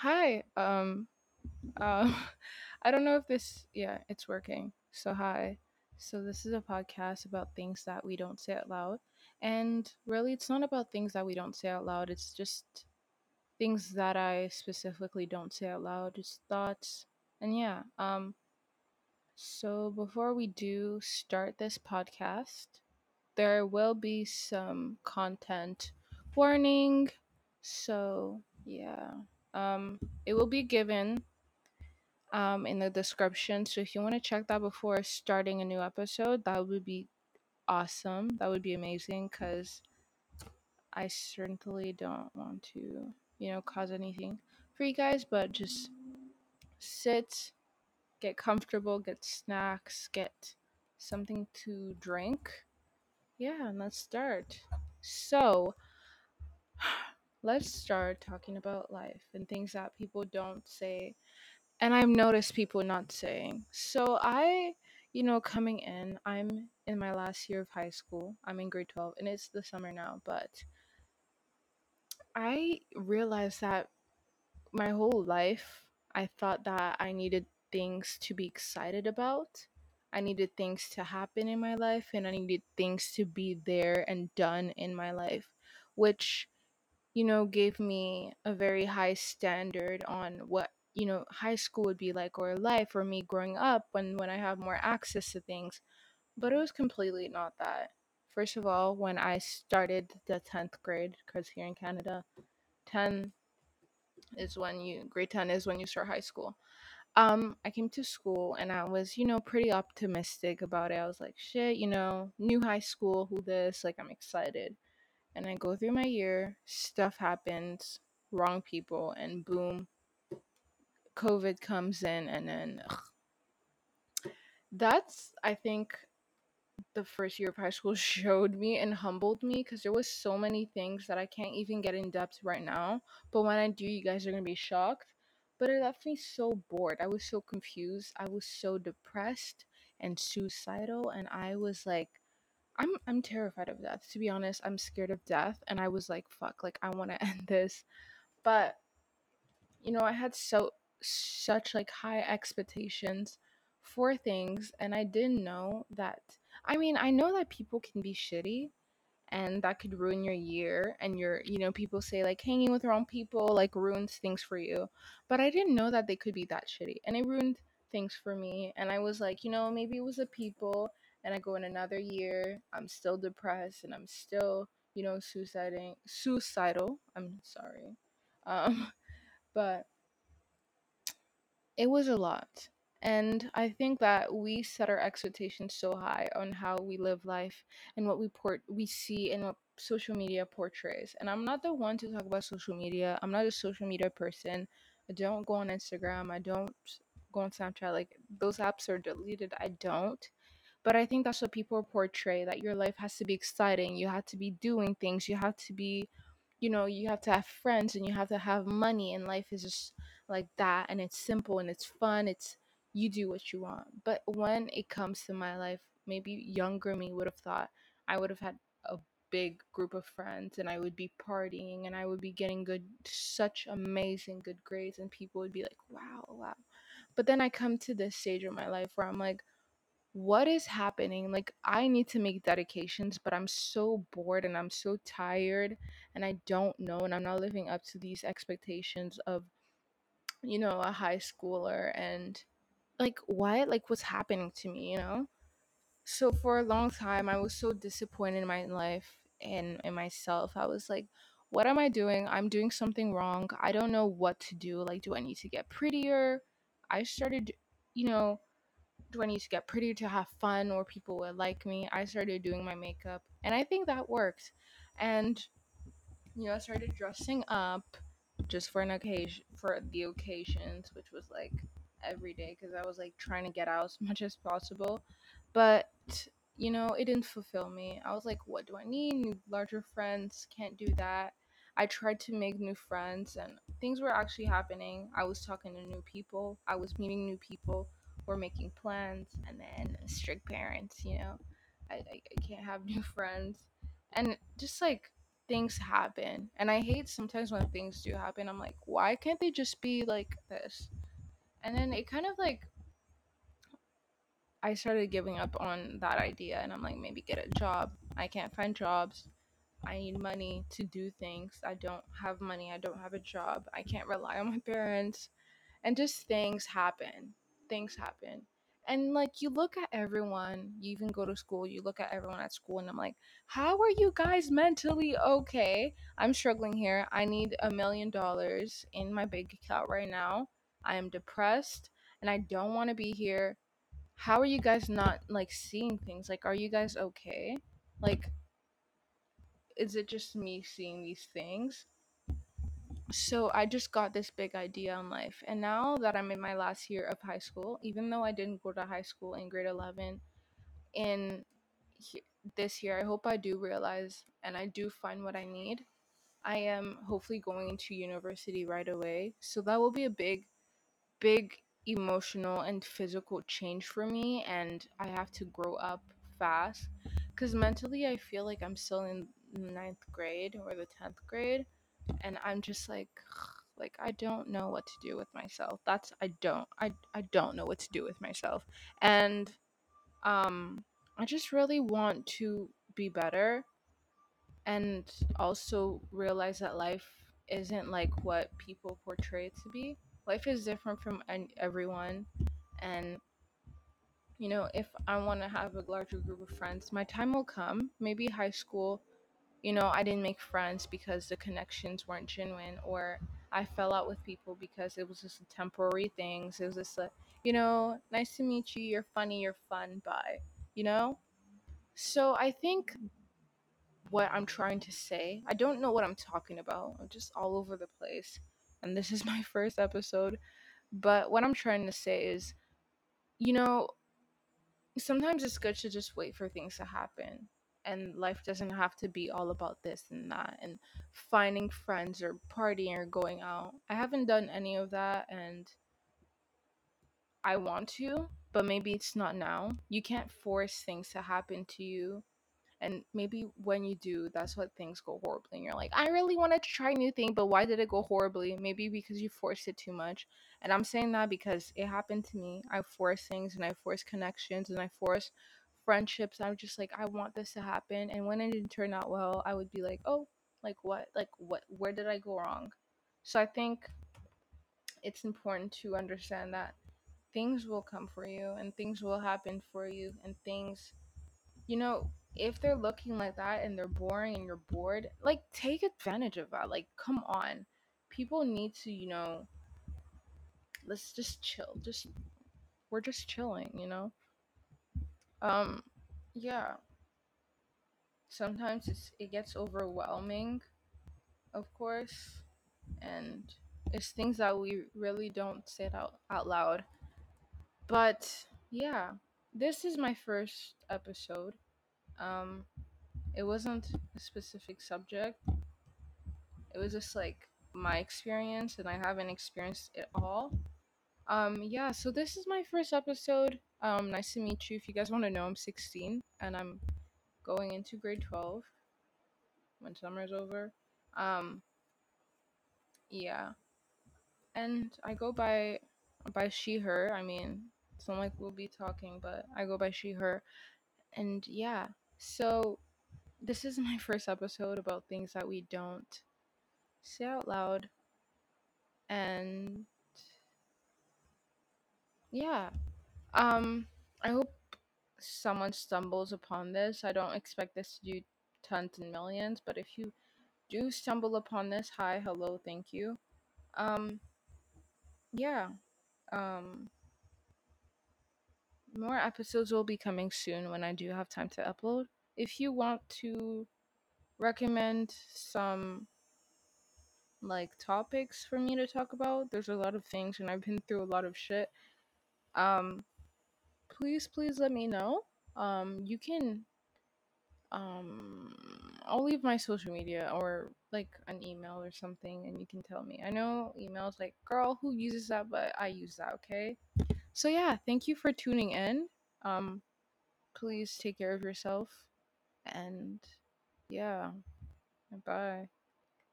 Hi. Um. Uh, I don't know if this. Yeah, it's working. So hi. So this is a podcast about things that we don't say out loud, and really, it's not about things that we don't say out loud. It's just things that I specifically don't say out loud. Just thoughts. And yeah. Um. So before we do start this podcast, there will be some content warning. So yeah. Um. It will be given um, in the description. So if you want to check that before starting a new episode, that would be awesome. That would be amazing because I certainly don't want to, you know, cause anything for you guys, but just sit, get comfortable, get snacks, get something to drink. Yeah, and let's start. So, let's start talking about life and things that people don't say and I've noticed people not saying. So I, you know, coming in, I'm in my last year of high school. I'm in grade 12 and it's the summer now, but I realized that my whole life I thought that I needed things to be excited about. I needed things to happen in my life and I needed things to be there and done in my life, which you know, gave me a very high standard on what, you know, high school would be like or life or me growing up when when I have more access to things. But it was completely not that. First of all, when I started the 10th grade cuz here in Canada, 10 is when you grade 10 is when you start high school. Um I came to school and I was, you know, pretty optimistic about it. I was like, shit, you know, new high school, who this, like I'm excited and I go through my year, stuff happens, wrong people, and boom, COVID comes in, and then ugh. that's I think the first year of high school showed me and humbled me because there was so many things that I can't even get in depth right now. But when I do, you guys are gonna be shocked. But it left me so bored. I was so confused. I was so depressed and suicidal, and I was like. I'm I'm terrified of death. To be honest, I'm scared of death and I was like fuck, like I want to end this. But you know, I had so such like high expectations for things and I didn't know that I mean, I know that people can be shitty and that could ruin your year and your you know people say like hanging with wrong people like ruins things for you but i didn't know that they could be that shitty and it ruined things for me and i was like you know maybe it was the people and i go in another year i'm still depressed and i'm still you know suiciding suicidal i'm sorry um but it was a lot. And I think that we set our expectations so high on how we live life and what we port we see and what social media portrays. And I'm not the one to talk about social media. I'm not a social media person. I don't go on Instagram. I don't go on Snapchat. Like those apps are deleted. I don't. But I think that's what people portray that your life has to be exciting. You have to be doing things. You have to be, you know, you have to have friends and you have to have money. And life is just like that. And it's simple and it's fun. It's you do what you want. But when it comes to my life, maybe younger me would have thought I would have had a big group of friends and I would be partying and I would be getting good, such amazing good grades. And people would be like, wow, wow. But then I come to this stage of my life where I'm like, what is happening? Like, I need to make dedications, but I'm so bored and I'm so tired and I don't know. And I'm not living up to these expectations of, you know, a high schooler. And like, what? Like, what's happening to me, you know? So, for a long time, I was so disappointed in my life and in myself. I was like, what am I doing? I'm doing something wrong. I don't know what to do. Like, do I need to get prettier? I started, you know, do I need to get pretty to have fun or people would like me? I started doing my makeup and I think that works. And you know, I started dressing up just for an occasion for the occasions, which was like every day because I was like trying to get out as much as possible. But you know, it didn't fulfill me. I was like, what do I need? New larger friends, can't do that. I tried to make new friends and things were actually happening. I was talking to new people. I was meeting new people. We're making plans and then strict parents, you know. I, I, I can't have new friends. And just like things happen. And I hate sometimes when things do happen. I'm like, why can't they just be like this? And then it kind of like I started giving up on that idea and I'm like, maybe get a job. I can't find jobs. I need money to do things. I don't have money. I don't have a job. I can't rely on my parents. And just things happen. Things happen. And like you look at everyone, you even go to school, you look at everyone at school, and I'm like, how are you guys mentally okay? I'm struggling here. I need a million dollars in my bank account right now. I am depressed and I don't want to be here. How are you guys not like seeing things? Like, are you guys okay? Like, is it just me seeing these things? So I just got this big idea in life. And now that I'm in my last year of high school, even though I didn't go to high school in grade 11, in he- this year, I hope I do realize and I do find what I need. I am hopefully going into university right away. So that will be a big, big emotional and physical change for me. And I have to grow up fast. Because mentally, I feel like I'm still in ninth grade or the 10th grade and I'm just like like I don't know what to do with myself. That's I don't I I don't know what to do with myself. And um I just really want to be better and also realize that life isn't like what people portray it to be. Life is different from everyone and you know, if I want to have a larger group of friends, my time will come. Maybe high school you know, I didn't make friends because the connections weren't genuine, or I fell out with people because it was just temporary things. It was just you know, nice to meet you. You're funny. You're fun. Bye. You know. So I think what I'm trying to say, I don't know what I'm talking about. I'm just all over the place, and this is my first episode. But what I'm trying to say is, you know, sometimes it's good to just wait for things to happen and life doesn't have to be all about this and that and finding friends or partying or going out. I haven't done any of that and i want to but maybe it's not now. You can't force things to happen to you and maybe when you do that's what things go horribly and you're like i really wanted to try a new thing but why did it go horribly? Maybe because you forced it too much and i'm saying that because it happened to me. I forced things and i forced connections and i forced friendships i'm just like i want this to happen and when it didn't turn out well i would be like oh like what like what where did i go wrong so i think it's important to understand that things will come for you and things will happen for you and things you know, if they're looking like that and they're boring and you're bored, like take advantage of that. Like, come on. People need to, you know, let's just chill. Just we're just chilling, you know? Um yeah. Sometimes it's it gets overwhelming, of course, and it's things that we really don't say it out, out loud. But yeah, this is my first episode. Um it wasn't a specific subject it was just like my experience and I haven't experienced it all. Um yeah, so this is my first episode. Um nice to meet you. If you guys want to know, I'm 16 and I'm going into grade 12 when summer's over. Um yeah. And I go by by she her. I mean, it's not like we'll be talking, but I go by she her. And yeah. So this is my first episode about things that we don't say out loud and yeah Um, I hope someone stumbles upon this. I don't expect this to do tons and millions, but if you do stumble upon this, hi, hello, thank you. Um, yeah. Um, more episodes will be coming soon when I do have time to upload. If you want to recommend some like topics for me to talk about, there's a lot of things and I've been through a lot of shit. Um, please please let me know. Um, you can um I'll leave my social media or like an email or something and you can tell me. I know emails like girl who uses that but I use that, okay? So yeah, thank you for tuning in. Um please take care of yourself and yeah. Bye.